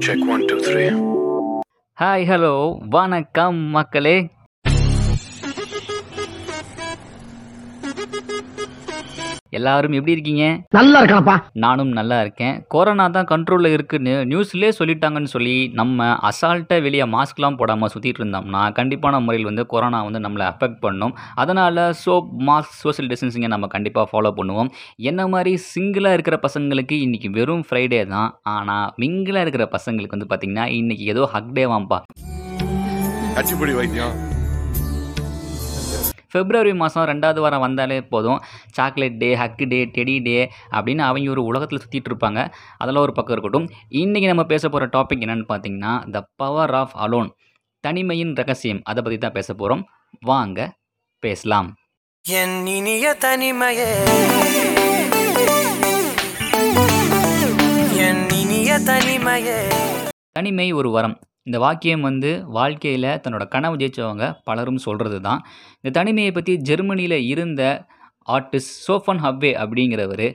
Check one, two, three. Hi hello வணக்கம் மக்களே எல்லாரும் எப்படி இருக்கீங்க? நல்லா இருக்கானப்பா. நானும் நல்லா இருக்கேன். கொரோனா தான் கண்ட்ரோலில் இருக்குன்னு நியூஸ்லேயே சொல்லிட்டாங்கன்னு சொல்லி நம்ம அசால்ட்டாக வெளியே மாஸ்க்லாம் போடாமல் சுற்றிட்டு இருந்தோம்னா கண்டிப்பான முறையில் வந்து கொரோனா வந்து நம்மளை அஃபெக்ட் பண்ணும். அதனால் சோப் மாஸ்க் சோஷியல் டிஸ்டன்சிங்கை நம்ம கண்டிப்பாக ஃபாலோ பண்ணுவோம். என்ன மாதிரி சிங்கிளாக இருக்கிற பசங்களுக்கு இன்றைக்கி வெறும் ஃப்ரைடே தான். ஆனால் மிங்கிளாக இருக்கிற பசங்களுக்கு வந்து பார்த்திங்கன்னா இன்றைக்கி ஏதோ ஹக் டேவாம்ப்பா கட்டிப்பிடி வைத்தியம். பிப்ரவரி மாதம் ரெண்டாவது வாரம் வந்தாலே போதும். சாக்லேட் டே ஹக்கு டே டெடி டே அப்படின்னு அவங்க ஒரு உலகத்தில் சுற்றிட்டு இருப்பாங்க. அதெல்லாம் ஒரு பக்கம் இருக்கட்டும். இன்றைக்கி நம்ம பேச போகிற டாபிக் என்னென்னு பார்த்தீங்கன்னா த பவர் ஆஃப் அலோன் தனிமையின் ரகசியம். அதை பற்றி தான் பேச போகிறோம் வாங்க பேசலாம். என் இனிய தனிமையே. என் இனிய தனிமையே. தனிமை ஒரு வரம். இந்த வாக்கியம் வந்து வாழ்க்கையில் தன்னோட கனவு ஜெயிச்சவங்க பலரும் சொல்கிறது தான் இந்த தனிமையை பற்றி ஜெர்மனியில் இருந்த ஆர்டிஸ்ட் சோஃபன் ஹவ்வே அப்படிங்கிறவர்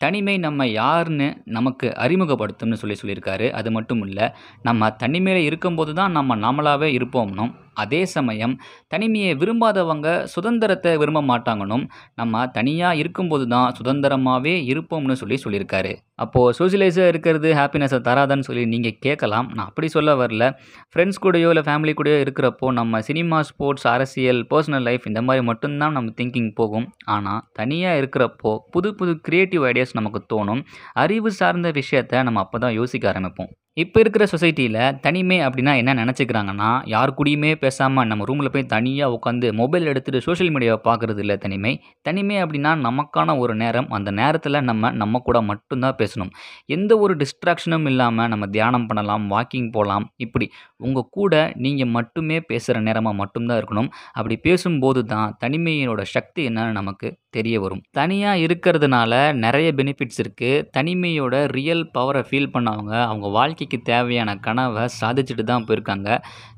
தனிமை நம்ம யாருன்னு நமக்கு அறிமுகப்படுத்தும்னு சொல்லி சொல்லியிருக்காரு. அது மட்டும் இல்லை நம்ம தனிமையில் இருக்கும்போது தான் நம்ம நாமளாகவே இருப்போம்னும் அதே சமயம் தனிமையை விரும்பாதவங்க சுதந்திரத்தை விரும்ப மாட்டாங்கன்னும் நம்ம தனியாக இருக்கும்போது தான் சுதந்திரமாகவே இருப்போம்னு சொல்லி சொல்லியிருக்காரு. அப்போது சோசியலைஸாக இருக்கிறது ஹாப்பினஸை தராதான்னு சொல்லி நீங்கள் கேட்கலாம். நான் அப்படி சொல்ல வரல. ஃப்ரெண்ட்ஸ் கூடயோ இல்லை ஃபேமிலி கூடயோ இருக்கிறப்போ நம்ம சினிமா ஸ்போர்ட்ஸ் அரசியல் பர்சனல் லைஃப் இந்த மாதிரி மட்டும்தான் நம்ம திங்கிங் போகும். ஆனால் தனியாக இருக்கிறப்போ புது புது க்ரியேட்டிவ் ஐடியாஸ் நமக்கு தோணும். அறிவு சார்ந்த விஷயத்த நம்ம அப்போ தான் யோசிக்க ஆரம்பிப்போம். இப்போ இருக்கிற சொசைட்டியில் தனிமை அப்படின்னா என்ன நினச்சிக்கிறாங்கன்னா யார் கூடயுமே பேசாமல் நம்ம ரூமில் போய் தனியாக உட்காந்து மொபைல் எடுத்துகிட்டு சோஷியல் மீடியாவை பார்க்குறது இல்லை தனிமை. தனிமை அப்படின்னா நமக்கான ஒரு நேரம் அந்த நேரத்தில் நம்ம நம்ம கூட மட்டும்தான் பேசணும். எந்த ஒரு டிஸ்ட்ராக்ஷனும் இல்லாமல் நம்ம தியானம் பண்ணலாம் வாக்கிங் போகலாம் இப்படி உங்கள் கூட நீங்கள் மட்டுமே பேசுகிற நேரமாக மட்டும்தான் இருக்கணும். அப்படி பேசும்போது தான் தனிமையினோட சக்தி என்னன்னு நமக்கு தெரிய வரும். தனியாக இருக்கிறதுனால நிறைய பெனிஃபிட்ஸ் இருக்குது தனிமையோட ரியல் பவரை ஃபீல் பண்ணவங்க அவங்க வாழ்க்கைக்கு தேவையான கனவை சாதிச்சுட்டு தான் போயிருக்காங்க.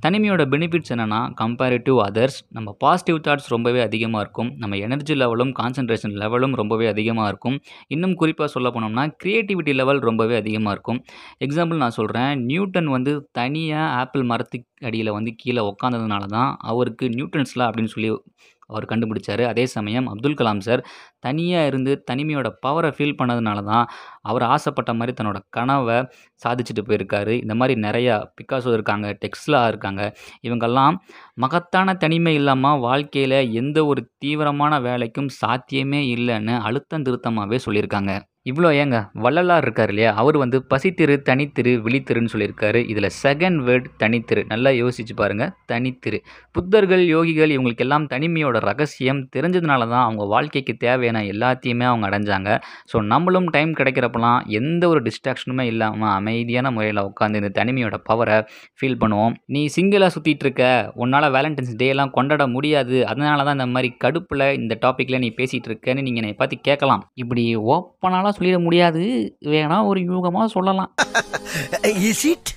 தனிமையோட பெனிஃபிட்ஸ் என்னென்னா கம்பேரிட்டிவ் அதர்ஸ் நம்ம பாசிட்டிவ் தாட்ஸ் ரொம்பவே அதிகமாக இருக்கும். நம்ம எனர்ஜி லெவலும் கான்சன்ட்ரேஷன் லெவலும் ரொம்பவே அதிகமாக இருக்கும். இன்னும் குறிப்பாக சொல்ல போனோம்னா க்ரியேட்டிவிட்டி லெவல் ரொம்பவே அதிகமாக இருக்கும். எக்ஸாம்பிள் நான் சொல்கிறேன் நியூட்டன் வந்து தனியாக ஆப்பிள் மரத்துக்கு அடியில் வந்து கீழே உக்காந்ததுனால தான் அவருக்கு நியூட்டன்ஸ்லாம் அப்படின்னு சொல்லி அவர் கண்டுபிடிச்சார். அதே சமயம் அப்துல் கலாம் சார் தனியாக இருந்து தனிமையோட பவரை ஃபீல் பண்ணதுனால தான் அவர் ஆசைப்பட்ட மாதிரி தன்னோட கனவை சாதிச்சுட்டு போயிருக்காரு. இந்த மாதிரி நிறையா பிக்காசோ இருக்காங்க டெக்ஸ்லா இருக்காங்க. இவங்கெல்லாம் மகத்தான தனிமை இல்லாமல் வாழ்க்கையில் எந்த ஒரு தீவிரமான வேலைக்கும் சாத்தியமே இல்லைன்னு அழுத்தம் திருத்தமாகவே சொல்லியிருக்காங்க. இவ்வளோ ஏங்க வள்ளலார் இருக்கார் இல்லையா? அவர் வந்து பசித்திரு தனித்திரு விழித்திருன்னு சொல்லியிருக்காரு. இதில் செகண்ட் வேர்ட் தனித்திரு. நல்லா யோசிச்சு பாருங்கள் தனித்திரு. புத்தர்கள் யோகிகள் இவங்களுக்கு எல்லாம் தனிமையோட ரகசியம். தெரிஞ்சதுனால தான் அவங்க வாழ்க்கைக்கு தேவையான எல்லாத்தையுமே அவங்க அடைஞ்சாங்க. ஸோ நம்மளும் டைம் கிடைக்கிறப்பலாம் எந்த ஒரு டிஸ்ட்ராக்ஷனுமே இல்லாமல் அமைதியான முறையில் உட்காந்து இந்த தனிமையோட பவரை ஃபீல் பண்ணுவோம். நீ சிங்கிளாக சுற்றிட்டு இருக்க. உன்னால் வேலண்டைன்ஸ் டேலாம் கொண்டாட முடியாது. அதனால தான் இந்த மாதிரி கடுப்பில் இந்த டாப்பிக்கில் நீ பேசிகிட்டு இருக்கேன்னு நீங்கள் என்னை பார்த்து கேட்கலாம். இப்படி ஓப்பனாலாம் சொல்லிட முடியாது. வேணா ஒரு யூகமாக சொல்லலாம். இஸ் இட்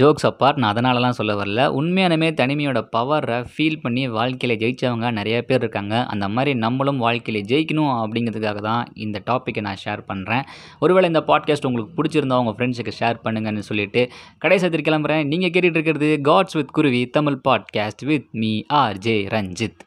ஜோக்ஸ் அப்பார்ட் நான் அதனாலலாம் சொல்ல வரல. உண்மையானமே தனிமையோட பவரை ஃபீல் பண்ணி வாழ்க்கையில் ஜெயித்தவங்க நிறைய பேர் இருக்காங்க. அந்த மாதிரி நம்மளும் வாழ்க்கையில் ஜெயிக்கணும் அப்படிங்கிறதுக்காக தான் இந்த டாப்பிக்கை நான் ஷேர் பண்ணுறேன் ஒருவேளை இந்த பாட்காஸ்ட் உங்களுக்கு பிடிச்சிருந்தா உங்கள் ஃப்ரெண்ட்ஸுக்கு ஷேர் பண்ணுங்கன்னு சொல்லிட்டு கடைசி கிளம்புறேன். நீங்கள் கேட்டுட்டு இருக்கிறது God's with Kuruvi Tamil podcast with me R J Ranjith